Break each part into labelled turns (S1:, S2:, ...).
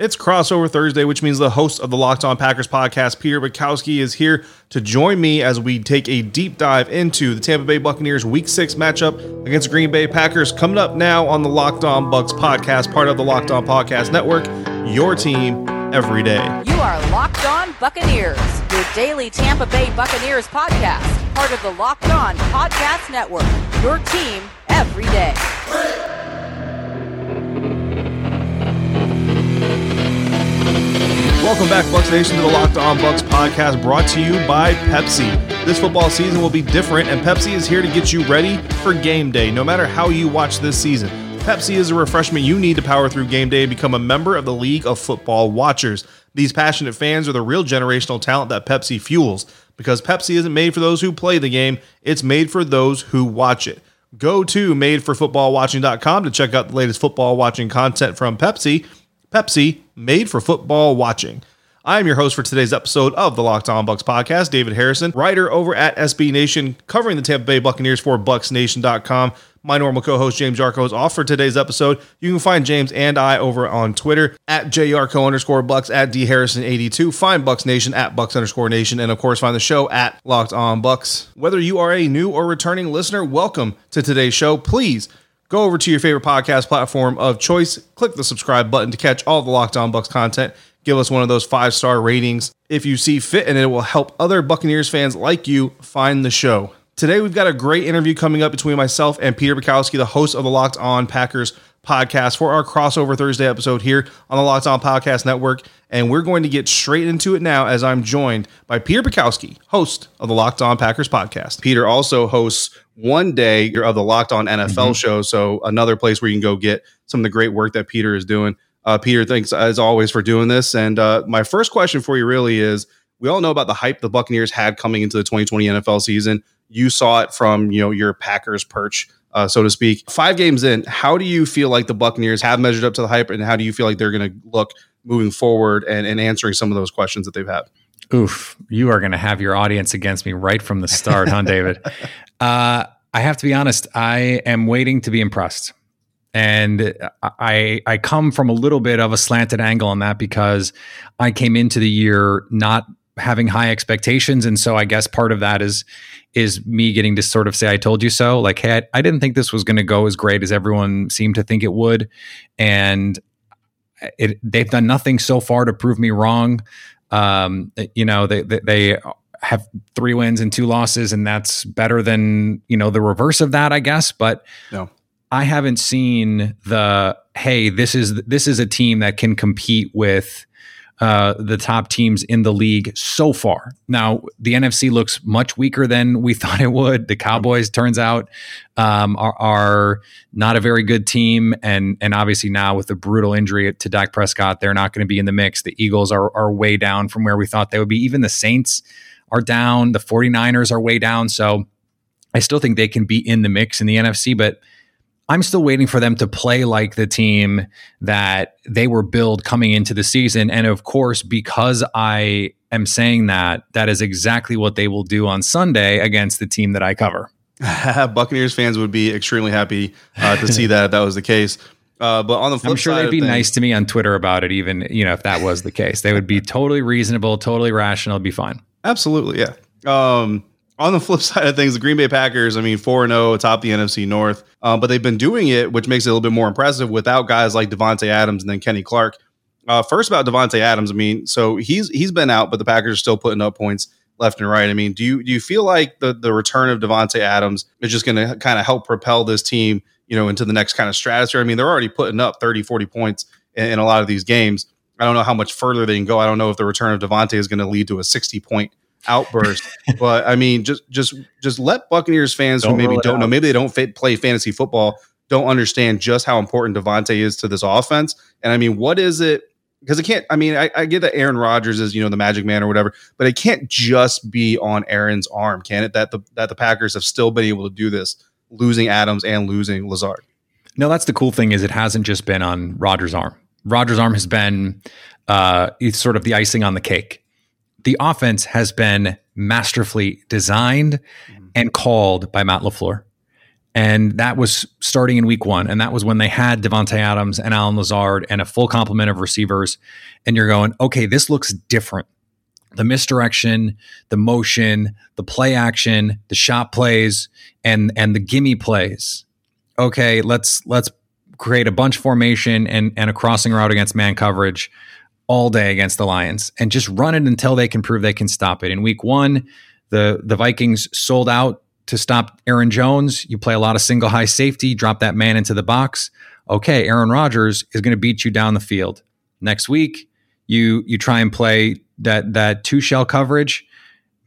S1: It's crossover Thursday, which means the host of the Locked On Packers podcast, Peter Bukowski, is here to join me as we take a deep dive into the Tampa Bay Buccaneers Week 6 matchup against the Green Bay Packers. Coming up now on the Locked On Bucs podcast, part of the Locked On Podcast Network, your team every day.
S2: You are Locked On Buccaneers, your daily Tampa Bay Buccaneers podcast, part of the Locked On Podcast Network, your team every day.
S1: Welcome back, Bucs Nation, to the Locked On Bucs podcast brought to you by Pepsi. This football season will be different, and Pepsi is here to get you ready for game day, no matter how you watch this season. Pepsi is a refreshment you need to power through game day and become a member of the League of Football Watchers. These passionate fans are the real generational talent that Pepsi fuels. Because Pepsi isn't made for those who play the game, it's made for those who watch it. Go to madeforfootballwatching.com to check out the latest football watching content from Pepsi. Pepsi, made for football watching. I am your host for today's episode of the Locked On Bucs podcast, David Harrison, writer over at SB Nation, covering the Tampa Bay Buccaneers for BucsNation.com. My normal co-host James Yarcho is off for today's episode. You can find James and I over on Twitter at JYarcho underscore Bucs, at D Harrison 82. Find Bucs Nation at Bucs underscore Nation, and of course find the show at Locked On Bucs. Whether you are a new or returning listener, welcome to today's show. Please go over to your favorite podcast platform of choice, click the subscribe button to catch all the Locked On Bucs content. Give us one of those five star ratings if you see fit, and it will help other Buccaneers fans like you find the show. Today, we've got a great interview coming up between myself and Peter Bukowski, the host of the Locked On Packers podcast, for our crossover Thursday episode here on the Locked On Podcast Network. And we're going to get straight into it now as I'm joined by Peter Bukowski, host of the Locked On Packers podcast. Peter also hosts one day of the Locked On NFL mm-hmm. show. So, another place where you can go get some of the great work that Peter is doing. Uh, Peter, thanks as always for doing this. And uh, my first question for you really is we all know about the hype the Buccaneers had coming into the 2020 NFL season you saw it from you know your Packers perch, uh, so to speak. Five games in, how do you feel like the Buccaneers have measured up to the hype, and how do you feel like they're going to look moving forward and, and answering some of those questions that they've had?
S3: Oof, you are going to have your audience against me right from the start, huh, David? Uh, I have to be honest. I am waiting to be impressed, and I I come from a little bit of a slanted angle on that because I came into the year not having high expectations. And so i guess part of that is is me getting to sort of say i told you so. Like hey i, I didn't think this was going to go as great as everyone seemed to think it would. And it, they've done nothing so far to prove me wrong. Um, you know they, they, they have three wins and two losses and that's better than you know the reverse of that i guess. But no. i haven't seen the hey this is this is a team that can compete with uh, the top teams in the league so far. Now, the NFC looks much weaker than we thought it would. The Cowboys, turns out, um, are, are, not a very good team, and and obviously now with the brutal injury to Dak Prescott, they're not going to be in the mix. The Eagles are are way down from where we thought they would be. Even the Saints are down. The 49ers are way down. So I still think they can be in the mix in the NFC, but I'm still waiting for them to play like the team that they were built coming into the season. And of course, because I am saying that, that is exactly what they will do on Sunday against the team that I cover.
S1: Buccaneers fans would be extremely happy uh, to see that if that was the case. Uh, but on the flip
S3: I'm sure they'd be
S1: things,
S3: nice to me on Twitter about it, even you know if that was the case. They would be totally reasonable, totally rational, It'd be fine.
S1: Absolutely, yeah. Um, on the flip side of things, the Green Bay Packers, I mean, 4 0 atop the NFC North, um, but they've been doing it, which makes it a little bit more impressive without guys like Davante Adams and then Kenny Clark. Uh, first about Davante Adams, I mean, so he's he's been out, but the Packers are still putting up points left and right. I mean, do you do you feel like the the return of Davante Adams is just going to kind of help propel this team, you know, into the next kind of stratosphere? I mean, they're already putting up 30, 40 points in, in a lot of these games. I don't know how much further they can go. I don't know if the return of Davante is going to lead to a 60 point outburst. but I mean, just just just let Buccaneers fans don't who maybe don't out. know, maybe they don't play fantasy football, don't understand just how important Davante is to this offense. And I mean, what is it? Because it can't. I mean, I, I, get that Aaron Rodgers is you know the Magic Man or whatever, but it can't just be on Aaron's arm, can it? That the that the Packers have still been able to do this, losing Adams and losing Lazard.
S3: No, that's the cool thing is it hasn't just been on Rodgers' arm. Rodgers' arm has been uh, it's sort of the icing on the cake the offense has been masterfully designed mm-hmm. and called by Matt LaFleur. And that was starting in week one. And that was when they had Davante Adams and Allen Lazard and a full complement of receivers. And you're going, okay, this looks different. The misdirection, the motion, the play action, the shot plays, and and the gimme plays. Okay, let's let's create a bunch formation and and a crossing route against man coverage all day against the Lions and just run it until they can prove they can stop it. In week one, the the Vikings sold out to stop Aaron Jones. You play a lot of single high safety, drop that man into the box. Okay, Aaron Rodgers is going to beat you down the field. Next week, you you try and play that that two shell coverage,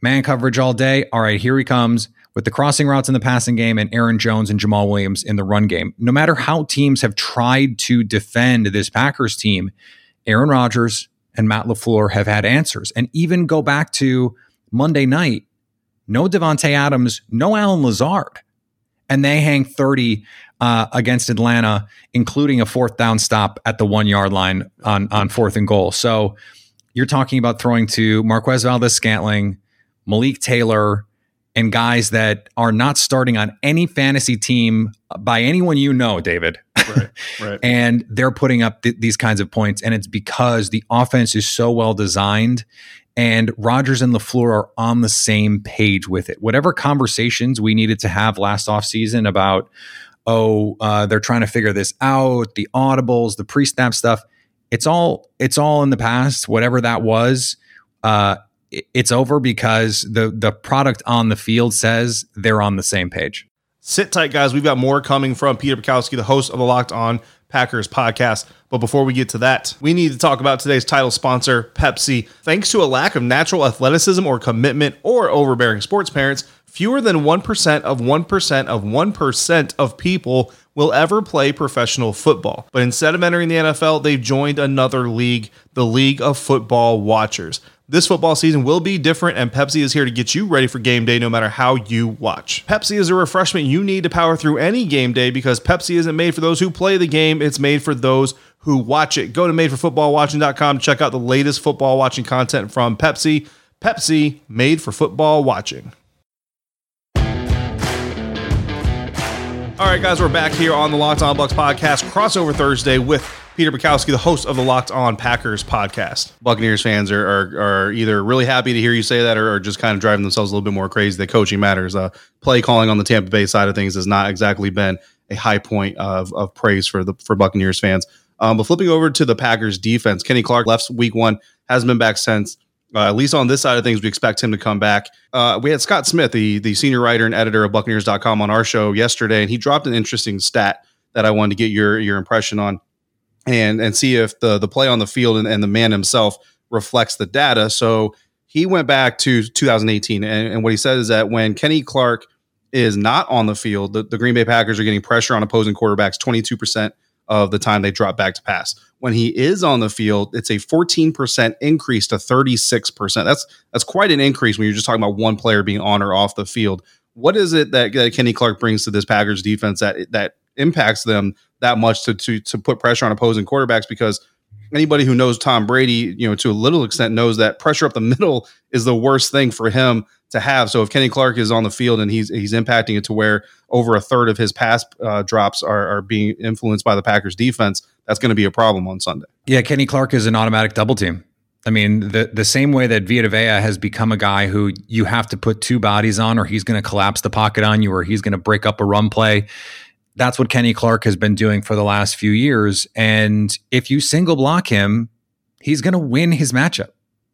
S3: man coverage all day. All right, here he comes with the crossing routes in the passing game and Aaron Jones and Jamaal Williams in the run game. No matter how teams have tried to defend this Packers team, Aaron Rodgers and Matt LaFleur have had answers. And even go back to Monday night, no Davante Adams, no Allen Lazard. And they hang 30 uh, against Atlanta, including a fourth down stop at the one yard line on, on fourth and goal. So you're talking about throwing to Marquez Valdes Scantling, Malik Taylor, and guys that are not starting on any fantasy team by anyone you know, David. Right, right. and they're putting up th- these kinds of points. And it's because the offense is so well designed and Rodgers and LaFleur are on the same page with it. Whatever conversations we needed to have last offseason about, oh, uh, they're trying to figure this out, the audibles, the pre-snap stuff, it's all it's all in the past. Whatever that was, uh, it's over because the the product on the field says they're on the same page.
S1: Sit tight, guys. We've got more coming from Peter Bukowski, the host of the Locked On Packers podcast. But before we get to that, we need to talk about today's title sponsor, Pepsi. Thanks to a lack of natural athleticism or commitment or overbearing sports parents, fewer than 1% of 1% of 1% of people will ever play professional football. But instead of entering the NFL, they've joined another league, the League of Football Watchers. This football season will be different, and Pepsi is here to get you ready for game day no matter how you watch. Pepsi is a refreshment you need to power through any game day because Pepsi isn't made for those who play the game, it's made for those who watch it. Go to madeforfootballwatching.com to check out the latest football watching content from Pepsi. Pepsi, made for football watching. All right, guys, we're back here on the Locked On Bucs podcast, crossover Thursday with Peter Bukowski, the host of the Locked On Packers podcast. Buccaneers fans are, are, are either really happy to hear you say that or, are just kind of driving themselves a little bit more crazy that coaching matters. Uh, play calling on the Tampa Bay side of things has not exactly been a high point of, of praise for the for Buccaneers fans. Um, but flipping over to the Packers defense, Kenny Clark left week one, hasn't been back since. Uh, at least on this side of things, we expect him to come back. Uh, we had Scott Smith, the, the senior writer and editor of Buccaneers.com, on our show yesterday, and he dropped an interesting stat that I wanted to get your your impression on and and see if the the play on the field and, and the man himself reflects the data. So he went back to 2018, and, and what he said is that when Kenny Clark is not on the field, the, the Green Bay Packers are getting pressure on opposing quarterbacks 22% of the time they drop back to pass. When he is on the field, it's a 14% increase to 36%. That's that's quite an increase when you're just talking about one player being on or off the field. What is it that, that Kenny Clark brings to this Packers defense that that impacts them that much to to to put pressure on opposing quarterbacks? Because anybody who knows Tom Brady, you know, to a little extent knows that pressure up the middle is the worst thing for him to have. So if Kenny Clark is on the field and he's he's impacting it to where over a third of his pass uh, drops are, are being influenced by the Packers defense, that's going to be a problem on Sunday.
S3: Yeah, Kenny Clark is an automatic double team. I mean, the the same way that Vita Vea has become a guy who you have to put two bodies on, or he's going to collapse the pocket on you, or he's going to break up a run play. That's what Kenny Clark has been doing for the last few years. And if you single block him, he's going to win his matchup.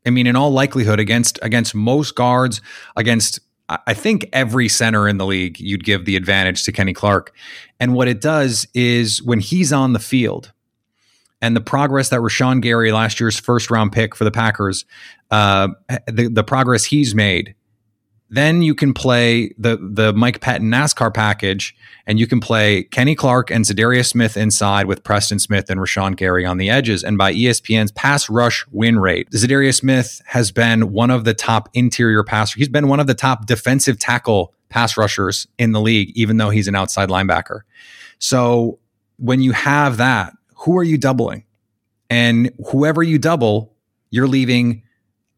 S3: I mean, in all likelihood, against against most guards, against I think every center in the league, you'd give the advantage to Kenny Clark. And what it does is when he's on the field, and the progress that Rashan Gary, last year's first round pick for the Packers, uh, the the progress he's made then you can play the the Mike Pettine NASCAR package, and you can play Kenny Clark and Za'Darius Smith inside with Preston Smith and Rashan Gary on the edges. And by ESPN's pass rush win rate, Za'Darius Smith has been one of the top interior passer. He's been one of the top defensive tackle pass rushers in the league, even though he's an outside linebacker. So when you have that, who are you doubling? And whoever you double, you're leaving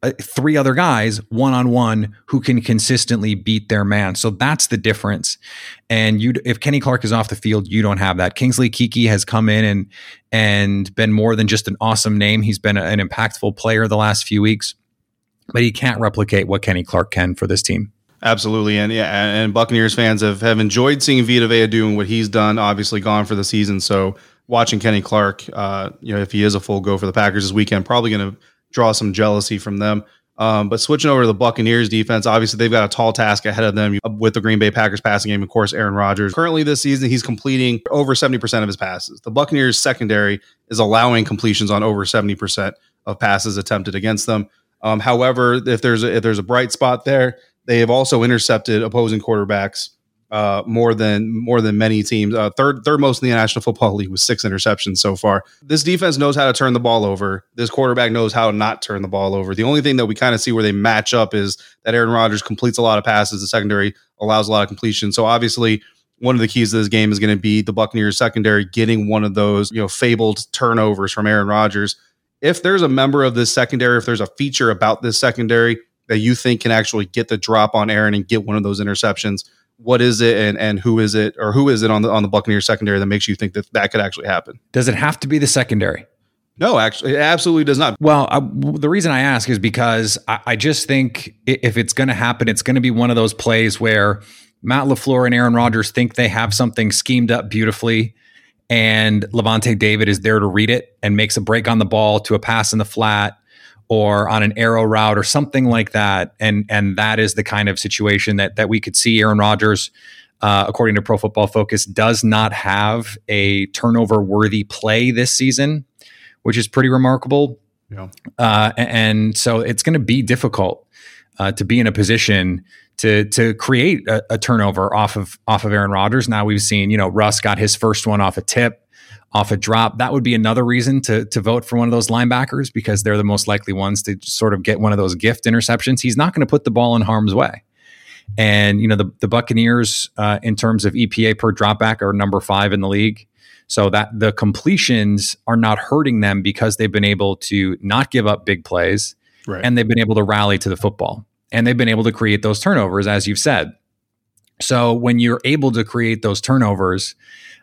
S3: uh, three other guys one on one who can consistently beat their man. So that's the difference. And you, if Kenny Clark is off the field, you don't have that. Kingsley Keke has come in and and been more than just an awesome name. He's been an impactful player the last few weeks, but he can't replicate what Kenny Clark can for this team.
S1: Absolutely, and yeah, and Buccaneers fans have have enjoyed seeing Vita Vea doing what he's done. Obviously, gone for the season, so watching Kenny Clark, uh, you know, if he is a full go for the Packers this weekend, probably going to draw some jealousy from them. Um, but switching over to the Buccaneers defense, obviously they've got a tall task ahead of them with the Green Bay Packers passing game. Of course, Aaron Rodgers. Currently this season, he's completing over 70% of his passes. The Buccaneers secondary is allowing completions on over 70% of passes attempted against them. Um, however, if there's a, if there's a bright spot there, they have also intercepted opposing quarterbacks uh, more than more than many teams. Uh, third third most in the National Football League with six interceptions so far. This defense knows how to turn the ball over. This quarterback knows how to not turn the ball over. The only thing that we kind of see where they match up is that Aaron Rodgers completes a lot of passes. The secondary allows a lot of completion. So obviously. One of the keys to this game is going to be the Buccaneers secondary getting one of those, you know, fabled turnovers from Aaron Rodgers. If there's a member of this secondary, if there's a feature about this secondary that you think can actually get the drop on Aaron and get one of those interceptions, what is it and and who is it or who is it on the on the Buccaneers secondary that makes you think that that could actually happen?
S3: Does it have to be the secondary?
S1: No, actually, it absolutely does not.
S3: Well, I, the reason I ask is because I, I just think if it's going to happen, it's going to be one of those plays where Matt LaFleur and Aaron Rodgers think they have something schemed up beautifully, and Lavonte David is there to read it and makes a break on the ball to a pass in the flat or on an arrow route or something like that. And and that is the kind of situation that that we could see Aaron Rodgers. Uh, according to Pro Football Focus, does not have a turnover worthy play this season, which is pretty remarkable. Yeah. Uh, and so it's going to be difficult uh, to be in a position to to create a, a, turnover off of off of Aaron Rodgers. Now we've seen, you know, Russ got his first one off a tip off a drop. That would be another reason to to vote for one of those linebackers because they're the most likely ones to sort of get one of those gift interceptions. He's not going to put the ball in harm's way. And you know the the Buccaneers uh, in terms of EPA per dropback are number five in the league. So that the completions are not hurting them because they've been able to not give up big plays, right. and they've been able to rally to the football, and they've been able to create those turnovers, as you've said. So when you're able to create those turnovers,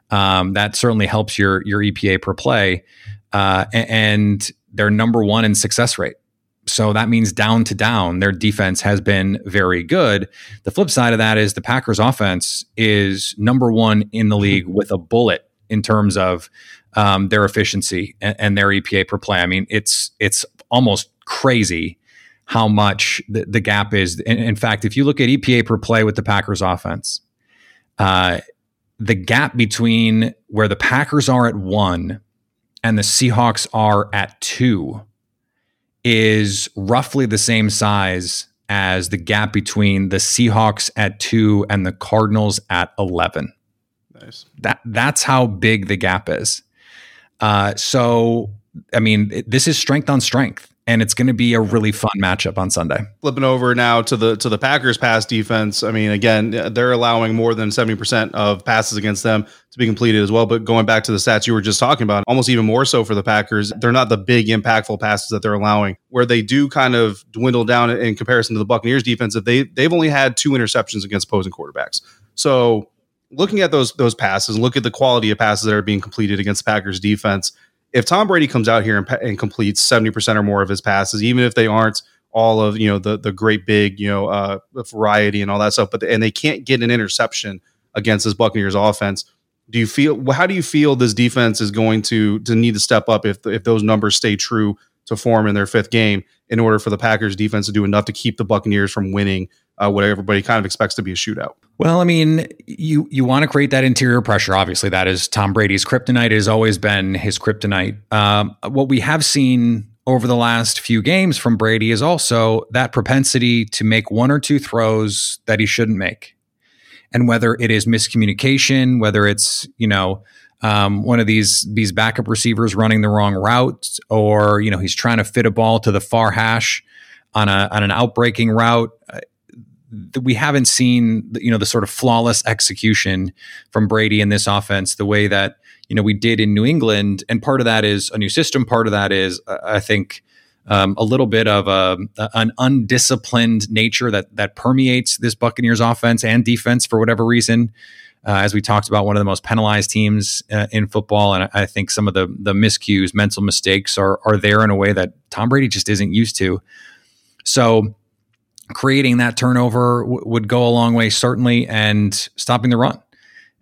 S3: um, that certainly helps your your EPA per play, uh, and they're number one in success rate. So that means down to down, their defense has been very good. The flip side of that is the Packers' offense is number one in the mm-hmm. league with a bullet in terms of um, their efficiency and, and, their EPA per play. I mean, it's it's almost crazy how much the, the gap is. In, in, fact, if you look at EPA per play with the Packers' offense, uh, the gap between where the Packers are at one and the Seahawks are at two is roughly the same size as the gap between the Seahawks at two and the Cardinals at 11. Nice. That that's how big the gap is. Uh, so, I mean, it, this is strength on strength and it's going to be a really fun matchup on Sunday.
S1: Flipping over now to the to the Packers pass defense. I mean, again, they're allowing more than 70% of passes against them to be completed as well, but going back to the stats you were just talking about, almost even more so for the Packers, they're not the big impactful passes that they're allowing. Where they do kind of dwindle down in comparison to the Buccaneers defense that they they've only had two interceptions against opposing quarterbacks. So, looking at those those passes, look at the quality of passes that are being completed against the Packers defense if Tom Brady comes out here and, and completes 70% or more of his passes, even if they aren't all of, you know, the, the great big, you know, uh, variety and all that stuff, but, and they can't get an interception against this Buccaneers offense. Do you feel, how do you feel this defense is going to, to need to step up if, if those numbers stay true to form in their fifth game in order for the Packers defense to do enough to keep the Buccaneers from winning uh, what everybody kind of expects to be a shootout.
S3: Well, I mean, you you want to create that interior pressure. Obviously, that is Tom Brady's kryptonite. It Has always been his kryptonite. Um, what we have seen over the last few games from Brady is also that propensity to make one or two throws that he shouldn't make, and whether it is miscommunication, whether it's you know um, one of these these backup receivers running the wrong route, or you know he's trying to fit a ball to the far hash on a on an outbreaking route we haven't seen you know the sort of flawless execution from Brady in this offense the way that you know we did in New England and part of that is a new system part of that is uh, I think um, a little bit of a, an undisciplined nature that that permeates this Buccaneers offense and defense for whatever reason. Uh, as we talked about, one of the most penalized teams uh, in football, and I, I think some of the the miscues, mental mistakes, are are there in a way that Tom Brady just isn't used to. So, creating that turnover w- would go a long way, certainly, and stopping the run.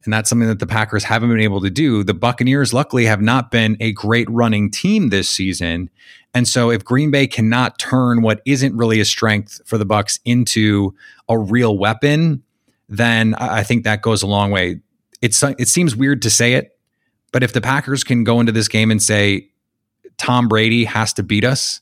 S3: And that's something that the Packers haven't been able to do. The Buccaneers, luckily, have not been a great running team this season. And so if Green Bay cannot turn what isn't really a strength for the Bucs into a real weapon, then I think that goes a long way. It's it seems weird to say it, but if the Packers can go into this game and say Tom Brady has to beat us,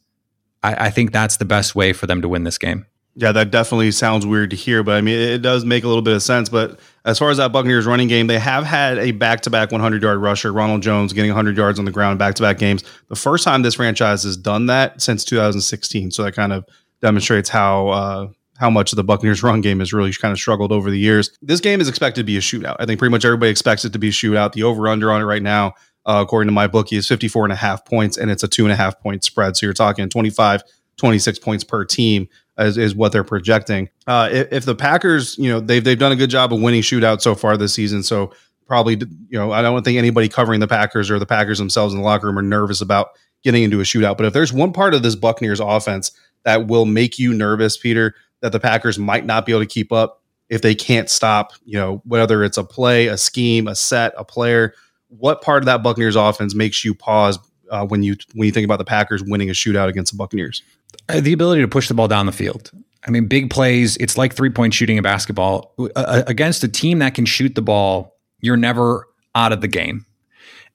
S3: I, I think that's the best way for them to win this game.
S1: Yeah, that definitely sounds weird to hear, but I mean, it does make a little bit of sense. But as far as that Buccaneers running game, they have had a back to back 100 yard rusher, Ronald Jones getting 100 yards on the ground back to back games. The first time this franchise has done that since 2016. So that kind of demonstrates how, uh, how much the Buccaneers run game has really kind of struggled over the years. This game is expected to be a shootout. I think pretty much everybody expects it to be a shootout. The over under on it right now, uh, according to MyBookie, is 54 and a half points, and it's a two and a half point spread. So you're talking 25, 26 points per team is, is what they're projecting. Uh, if, if, the Packers, you know, they've they've done a good job of winning shootouts so far this season. So probably, you know, I don't think anybody covering the Packers or the Packers themselves in the locker room are nervous about getting into a shootout. But if there's one part of this Buccaneers offense that will make you nervous, Peter, that the Packers might not be able to keep up if they can't stop, you know, whether it's a play, a scheme, a set, a player. What part of that Buccaneers offense makes you pause uh, when you when you think about the Packers winning a shootout against the Buccaneers?
S3: Uh, the ability to push the ball down the field. I mean, big plays. It's like three point shooting in basketball uh, uh, against a team that can shoot the ball. You're never out of the game.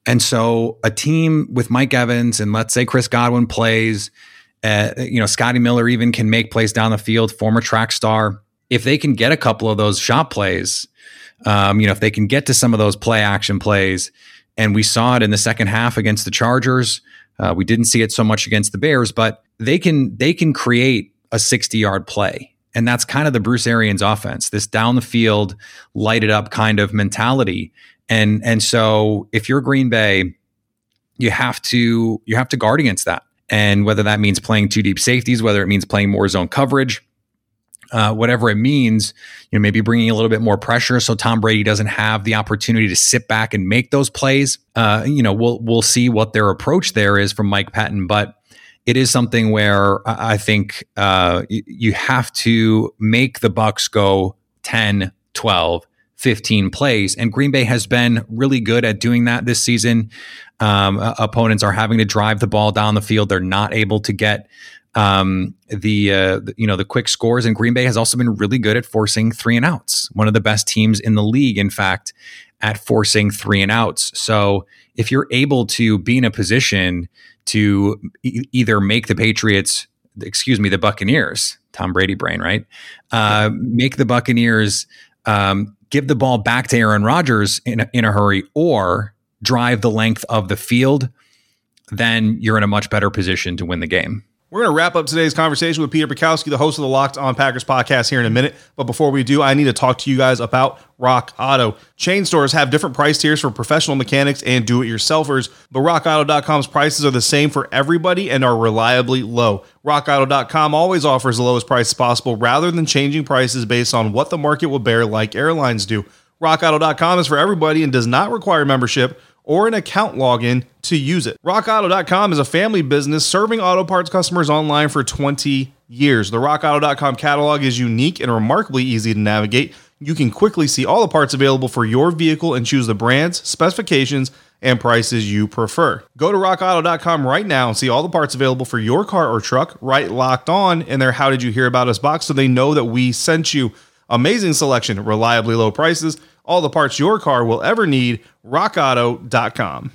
S3: And so, a team with Mike Evans and let's say Chris Godwin plays, uh, you know, Scotty Miller even can make plays down the field. Former track star. If they can get a couple of those shot plays, um, you know, if they can get to some of those play action plays, and we saw it in the second half against the Chargers. Uh, we didn't see it so much against the Bears, but they can they can create a 60 yard play. And that's kind of the Bruce Arians offense, this down the field, lighted up kind of mentality. And and so if you're Green Bay, you have to you have to guard against that. And whether that means playing two deep safeties, whether it means playing more zone coverage, uh, whatever it means, you know, maybe bringing a little bit more pressure so Tom Brady doesn't have the opportunity to sit back and make those plays. Uh, you know, we'll we'll see what their approach there is from Mike Pettine, but it is something where I think uh, you have to make the Bucs go 10, 12, 15 plays. And Green Bay has been really good at doing that this season. Um, opponents are having to drive the ball down the field. They're not able to get um, the, uh, you know the quick scores. And Green Bay has also been really good at forcing three and outs. One of the best teams in the league, in fact, at forcing three and outs. So if you're able to be in a position to e- either make the Patriots, excuse me, the Buccaneers, Tom Brady brain, right? Uh, make the Buccaneers um, give the ball back to Aaron Rodgers in a, in a hurry, or drive the length of the field, then you're in a much better position to win the game.
S1: We're going to wrap up today's conversation with Peter Bukowski, the host of the Locked On Packers podcast, here in a minute. But before we do, I need to talk to you guys about Rock Auto. Chain stores have different price tiers for professional mechanics and do it yourselfers, but RockAuto.com's prices are the same for everybody and are reliably low. RockAuto.com always offers the lowest prices possible rather than changing prices based on what the market will bear, like airlines do. RockAuto.com is for everybody and does not require membership or an account login to use it. RockAuto.com is a family business serving auto parts customers online for 20 years. The RockAuto.com catalog is unique and remarkably easy to navigate. You can quickly see all the parts available for your vehicle and choose the brands, specifications, and prices you prefer. Go to rockauto.com write now and see all the parts available for your car or truck, right locked on in their How Did You Hear About Us box so they know that we sent you. Amazing selection, reliably low prices, all the parts your car will ever need. RockAuto.com.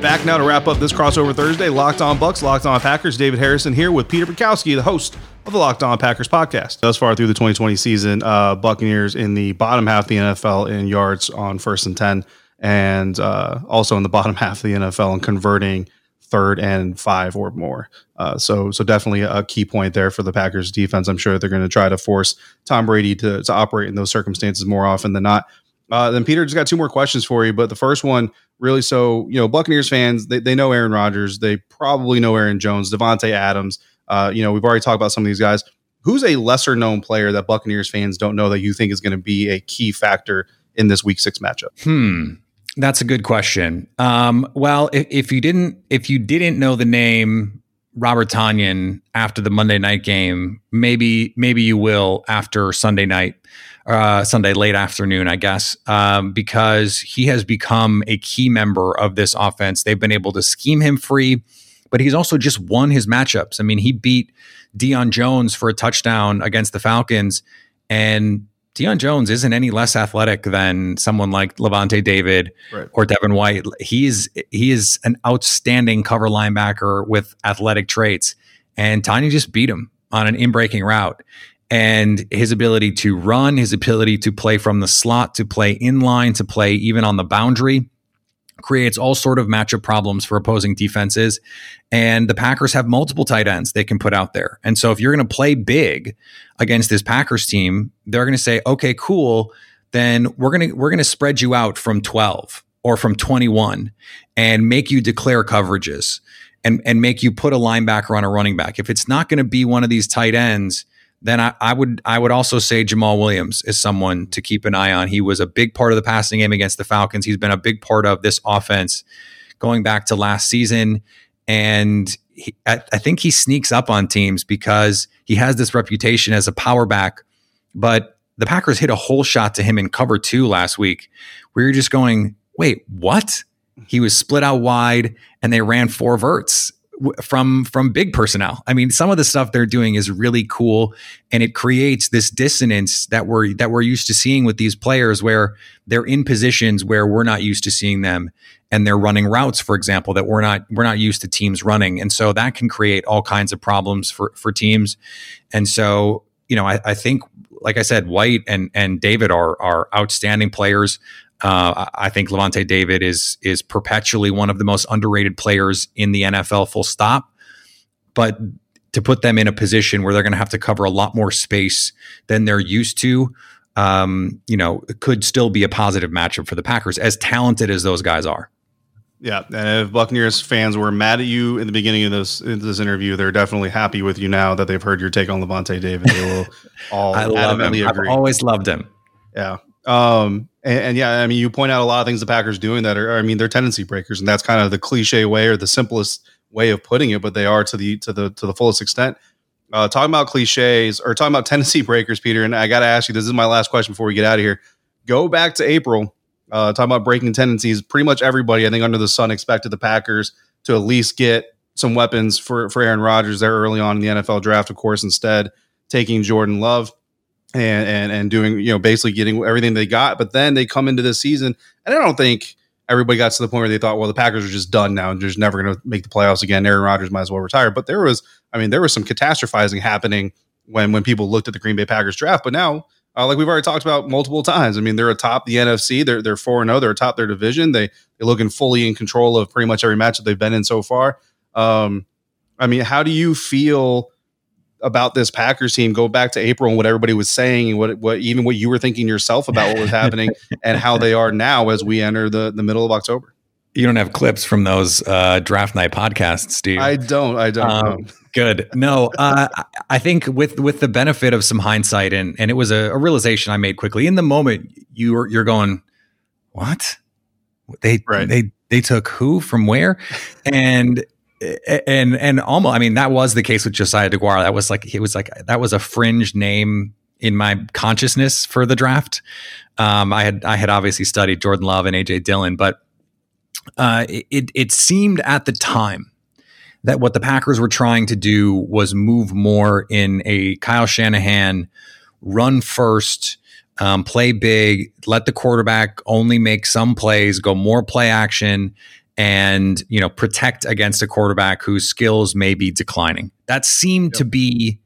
S1: Back now to wrap up this crossover Thursday. Locked on Bucs, Locked on Packers. David Harrison here with Peter Bukowski, the host of the Locked On Packers podcast. Thus far through the 2020 season, uh, Buccaneers in the bottom half of the NFL in yards on first and 10, and uh, also in the bottom half of the NFL in converting third and five or more. Uh, so so definitely a key point there for the Packers defense. I'm sure they're going to try to force Tom Brady to, to operate in those circumstances more often than not. Uh, then Peter just got two more questions for you, but the first one really so you know Buccaneers fans they, they know Aaron Rodgers, they probably know Aaron Jones, Davante Adams. Uh, you know we've already talked about some of these guys. Who's a lesser known player that Buccaneers fans don't know that you think is going to be a key factor in this Week Six matchup?
S3: Hmm, that's a good question. Um, well, if, if you didn't if you didn't know the name Robert Tonyan after the Monday night game, maybe maybe you will after Sunday night uh, Sunday late afternoon, I guess, um, because he has become a key member of this offense. They've been able to scheme him free, but he's also just won his matchups. I mean, he beat Deion Jones for a touchdown against the Falcons, and Deion Jones isn't any less athletic than someone like Lavonte David right. or Devin White. He's he is an outstanding cover linebacker with athletic traits, and Tiny just beat him on an in-breaking route and his ability to run, his ability to play from the slot, to play in line, to play even on the boundary creates all sort of matchup problems for opposing defenses and the Packers have multiple tight ends they can put out there. And so if you're going to play big against this Packers team, they're going to say, "Okay, cool, then we're going to we're going to spread you out from 12 or from 21 and make you declare coverages and and make you put a linebacker on a running back. If it's not going to be one of these tight ends, then I, I, would I would also say Jamaal Williams is someone to keep an eye on. He was a big part of the passing game against the Falcons. He's been a big part of this offense going back to last season, and he, I, I think he sneaks up on teams because he has this reputation as a power back. But the Packers hit a whole shot to him in cover two last week, where you're just going, wait, what? He was split out wide, and they ran four verts from from big personnel. I mean, some of the stuff they're doing is really cool, and it creates this dissonance that we're that we're used to seeing with these players, where they're in positions where we're not used to seeing them, and they're running routes, for example, that we're not we're not used to teams running, and so that can create all kinds of problems for for teams. And so, you know, I, I think, like I said, White and and David are are outstanding players. Uh, I think Lavonte David is is perpetually one of the most underrated players in the NFL. Full stop. But to put them in a position where they're going to have to cover a lot more space than they're used to, um, you know, could still be a positive matchup for the Packers, as talented as those guys are.
S1: Yeah, and if Buccaneers fans were mad at you in the beginning of this this interview, they're definitely happy with you now that they've heard your take on Lavonte David. They will all I love him.
S3: Agree. I've always loved him.
S1: Yeah, um, and, and, yeah, I mean, you point out a lot of things the Packers doing that are, I mean, they're tendency breakers, and that's kind of the cliche way or the simplest way of putting it, but they are to the to the to the fullest extent. Uh, talking about cliches or talking about tendency breakers, Peter, and I got to ask you, this is my last question before we get out of here. Go back to April, uh, talking about breaking tendencies. Pretty much everybody, I think, under the sun, expected the Packers to at least get some weapons for for Aaron Rodgers there early on in the NFL draft. Of course, instead taking Jordan Love and and and doing you know basically getting everything they got. But then they come into this season, and I don't think everybody got to the point where they thought, well, the Packers are just done now and just never going to make the playoffs again. Aaron Rodgers might as well retire. But there was, I mean, there was some catastrophizing happening when when people looked at the Green Bay Packers draft. But now, uh, like we've already talked about multiple times, I mean, they're atop the NFC. They're they're four and zero. Oh. They're atop their division. They they're looking fully in control of pretty much every match that they've been in so far. Um, I mean, how do you feel? About this Packers team, go back to April and what everybody was saying, and what what even what you were thinking yourself about what was happening, and how they are now as we enter the the middle of October.
S3: You don't have clips from those uh, draft night podcasts, Steve.
S1: I don't. I don't. Um,
S3: good. No, uh, I think with with the benefit of some hindsight, and and it was a, a realization I made quickly in the moment. You were you're going, what? They right. they they took who from where, and and and almost i mean that was the case with josiah deguara. That was like he was like that was a fringe name in my consciousness for the draft. Um, i had i had obviously studied jordan love and aj dillon but uh, it it seemed at the time that what the packers were trying to do was move more in a kyle shanahan run first um, play big let the quarterback only make some plays go more play action and you know protect against a quarterback whose skills may be declining. That seemed yep. to be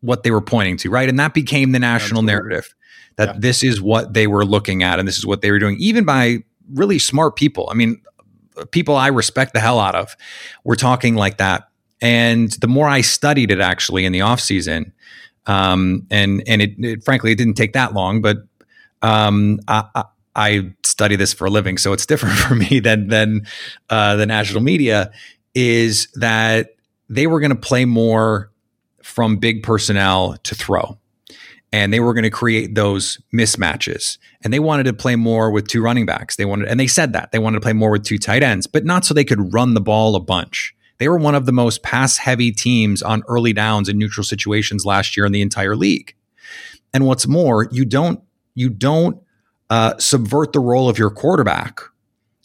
S3: what they were pointing to, right? And that became the national Absolutely. narrative that yeah. this is what they were looking at and this is what they were doing, even by really smart people. I mean, people I respect the hell out of were talking like that. And the more I studied it actually in the off season, um, and and it, it, frankly it didn't take that long, but um, I, I study this for a living, so it's different for me than than uh, the national media. Is that they were going to play more from big personnel to throw, and they were going to create those mismatches, and they wanted to play more with two running backs. They wanted, and they said that they wanted to play more with two tight ends, but not so they could run the ball a bunch. They were one of the most pass heavy teams on early downs in neutral situations last year in the entire league. And what's more, you don't you don't uh, subvert the role of your quarterback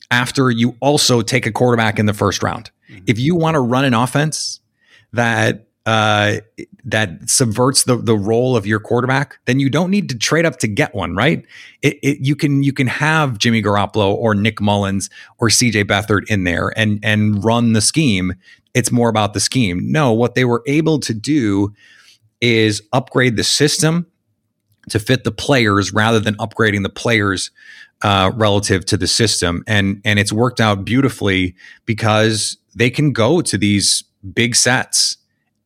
S3: after you also take a quarterback in the first round. Mm-hmm. If you want to run an offense that uh, that subverts the the role of your quarterback, then you don't need to trade up to get one, right? It, it, you can you can have Jimmy Garoppolo or Nick Mullens or CJ Beathard in there and and run the scheme. It's more about the scheme. No, what they were able to do is upgrade the system to fit the players rather than upgrading the players uh, relative to the system. And and it's worked out beautifully because they can go to these big sets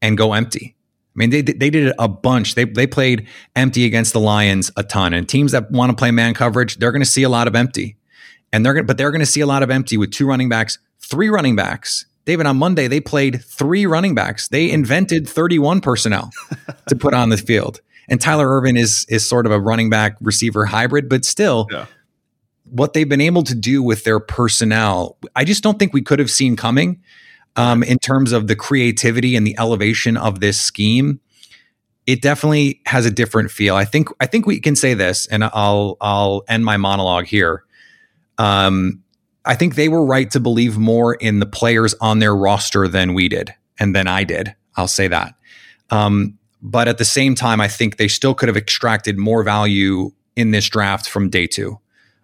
S3: and go empty. I mean, they they did it a bunch. They they played empty against the Lions a ton, and teams that want to play man coverage, they're going to see a lot of empty, and they're going but they're going to see a lot of empty with two running backs, three running backs. David, on Monday they played three running backs. They invented 31 personnel to put on the field. And Tyler Ervin is is sort of a running back receiver hybrid, but still, yeah. what they've been able to do with their personnel, I just don't think we could have seen coming um, in terms of the creativity and the elevation of this scheme. It definitely has a different feel. I think I think we can say this, and I'll I'll end my monologue here. Um, I think they were right to believe more in the players on their roster than we did, and than I did. I'll say that. Um, but at the same time, I think they still could have extracted more value in this draft from day two.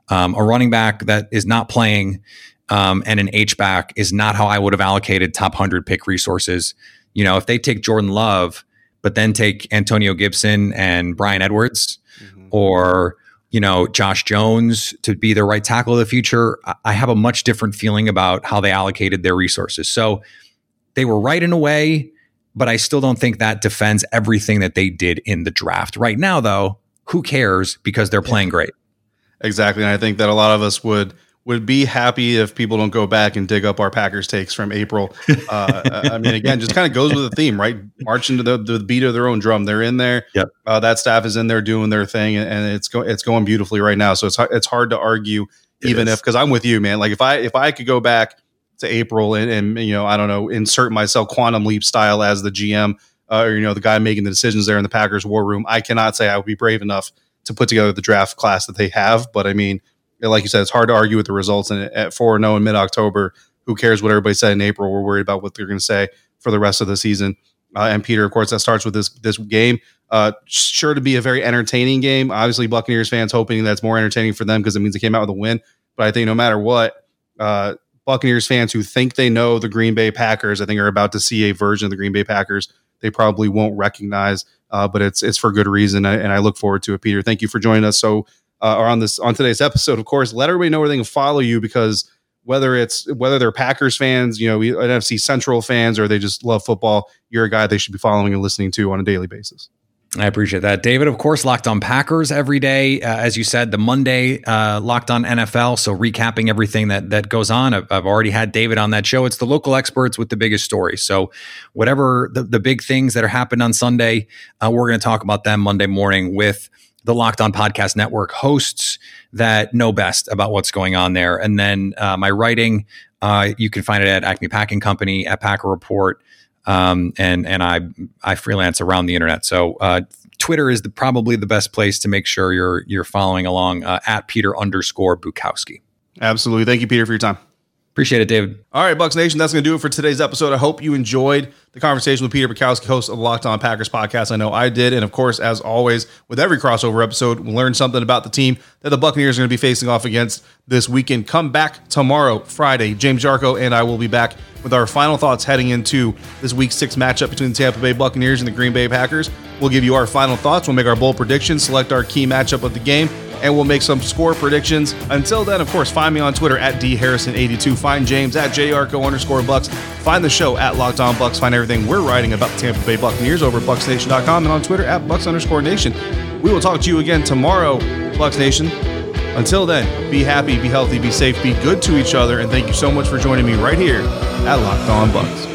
S3: Um, a running back that is not playing um, and an H back is not how I would have allocated top 100 pick resources. You know, if they take Jordan Love, but then take Antonio Gibson and Bryan Edwards mm-hmm. or, you know, Josh Jones to be the right tackle of the future, I have a much different feeling about how they allocated their resources. So they were right in a way but I still don't think that defends everything that they did in the draft. Right now, though, who cares because they're playing great.
S1: Exactly. And I think that a lot of us would would be happy if people don't go back and dig up our Packers takes from April. Uh, I mean, again, just kind of goes with the theme, right? Marching to the, the beat of their own drum. They're in there.
S3: Yep.
S1: Uh, that staff is in there doing their thing, and, it's going it's going beautifully right now. So it's it's hard to argue, it even is. if because I'm with you, man. Like if I if I could go back to April and, and you know I don't know insert myself quantum leap style as the GM uh, or you know the guy making the decisions there in the Packers war room. I cannot say I would be brave enough to put together the draft class that they have, but I mean, like you said, it's hard to argue with the results. And at four zero oh in mid October, who cares what everybody said in April? We're worried about what they're going to say for the rest of the season. Uh, and Peter, of course, that starts with this this game. Uh, sure to be a very entertaining game. Obviously, Buccaneers fans hoping that's more entertaining for them because it means they came out with a win. But I think no matter what, uh, Buccaneers fans who think they know the Green Bay Packers, I think, are about to see a version of the Green Bay Packers they probably won't recognize, uh, but it's it's for good reason, and I look forward to it. Peter, thank you for joining us. So, uh, on this on today's episode, of course, let everybody know where they can follow you because whether it's whether they're Packers fans, you know, NFC Central fans, or they just love football, you're a guy they should be following and listening to on a daily basis.
S3: I appreciate that. David, of course, Locked on Packers every day. Uh, as you said, the Monday uh, Locked on NFL. So recapping everything that that goes on. I've, I've, already had David on that show. It's the local experts with the biggest stories. So whatever the, the big things that are happened on Sunday, uh, we're going to talk about them Monday morning with the Locked on Podcast Network hosts that know best about what's going on there. And then uh, my writing, uh, you can find it at Acme Packing Company, at Packer Report um, and and I I freelance around the internet. So uh, Twitter is the, probably the best place to make sure you're you're following along uh, at Peter underscore Bukowski.
S1: Absolutely, thank you, Peter, for your time.
S3: Appreciate it, David.
S1: All right, Bucs Nation, that's going to do it for today's episode. I hope you enjoyed the conversation with Peter Bukowski, host of the Locked On Packers podcast. I know I did. And of course, as always, with every crossover episode, we learn something about the team that the Buccaneers are going to be facing off against this weekend. Come back tomorrow, Friday. James Yarcho and I will be back with our final thoughts heading into this week six matchup between the Tampa Bay Buccaneers and the Green Bay Packers. We'll give you our final thoughts. We'll make our bold predictions, select our key matchup of the game and we'll make some score predictions. Until then, of course, find me on Twitter at dharrison82. Find James at yarcho underscore bucs. Find the show at Locked On Bucs. Find everything we're writing about the Tampa Bay Buccaneers over at bucsnation.com and on Twitter at bucs underscore nation. We will talk to you again tomorrow, Bucs Nation. Until then, be happy, be healthy, be safe, be good to each other, and thank you so much for joining me right here at Locked On Bucs.